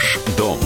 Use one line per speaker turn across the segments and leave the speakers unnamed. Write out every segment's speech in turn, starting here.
Ваш дом.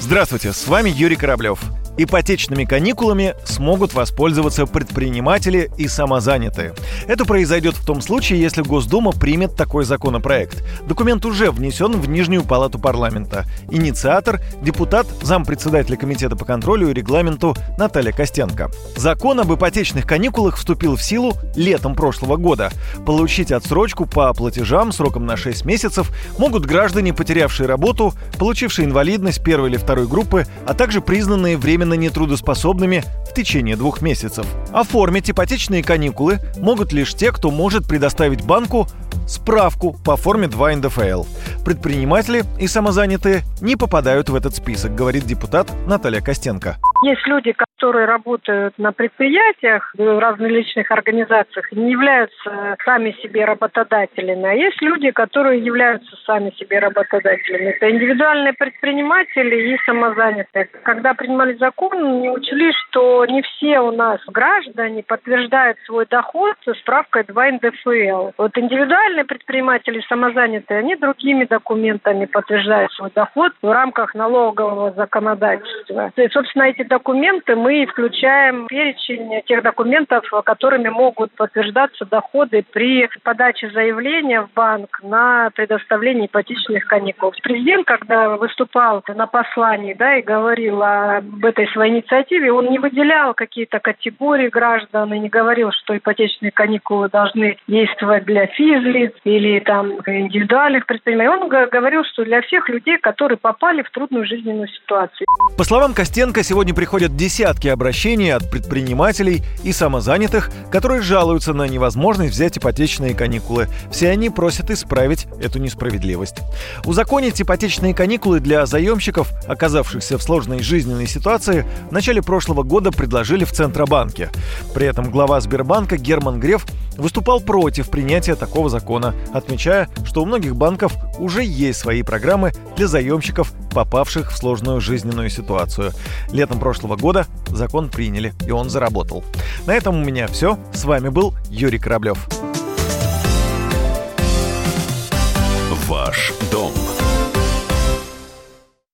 Здравствуйте, с вами Юрий Кораблев. Ипотечными каникулами смогут воспользоваться предприниматели и самозанятые. Это произойдет в том случае, если Госдума примет такой законопроект. Документ уже внесен в Нижнюю палату парламента. Инициатор – депутат, зампредседателя Комитета по контролю и регламенту Наталья Костенко. Закон об ипотечных каникулах вступил в силу летом прошлого года. Получить отсрочку по платежам сроком на 6 месяцев могут граждане, потерявшие работу, получившие инвалидность первой или второй группы, а также признанные временно временно нетрудоспособными в течение двух месяцев. Оформить ипотечные каникулы могут лишь те, кто может предоставить банку справку по форме 2 НДФЛ. Предприниматели и самозанятые не попадают в этот список, говорит депутат Наталья Костенко.
Есть люди, которые работают на предприятиях, в различных организациях, не являются сами себе работодателями. А есть люди, которые являются сами себе работодателями. Это индивидуальные предприниматели и самозанятые. Когда принимали закон, не учли, что не все у нас граждане подтверждают свой доход справкой 2 НДФЛ. Вот индивидуальные предприниматели и самозанятые, они другими документами подтверждают свой доход в рамках налогового законодательства. И, собственно, эти документы мы включаем в перечень тех документов, которыми могут подтверждаться доходы при подаче заявления в банк на предоставление ипотечных каникул. Президент, когда выступал на послании да, и говорил об этой своей инициативе, он не выделял какие-то категории граждан и не говорил, что ипотечные каникулы должны действовать для физлиц или там индивидуальных предпринимателей. Он говорил, что для всех людей, которые попали в трудную жизненную ситуацию.
По словам Костенко, сегодня приходят десятки обращений от предпринимателей и самозанятых, которые жалуются на невозможность взять ипотечные каникулы. Все они просят исправить эту несправедливость. Узаконить ипотечные каникулы для заемщиков, оказавшихся в сложной жизненной ситуации, в начале прошлого года предложили в Центробанке. При этом глава Сбербанка Герман Греф выступал против принятия такого закона, отмечая, что у многих банков уже есть свои программы для заемщиков, попавших в сложную жизненную ситуацию. Летом прошлого года закон приняли, и он заработал. На этом у меня все. С вами был Юрий Кораблев.
Ваш дом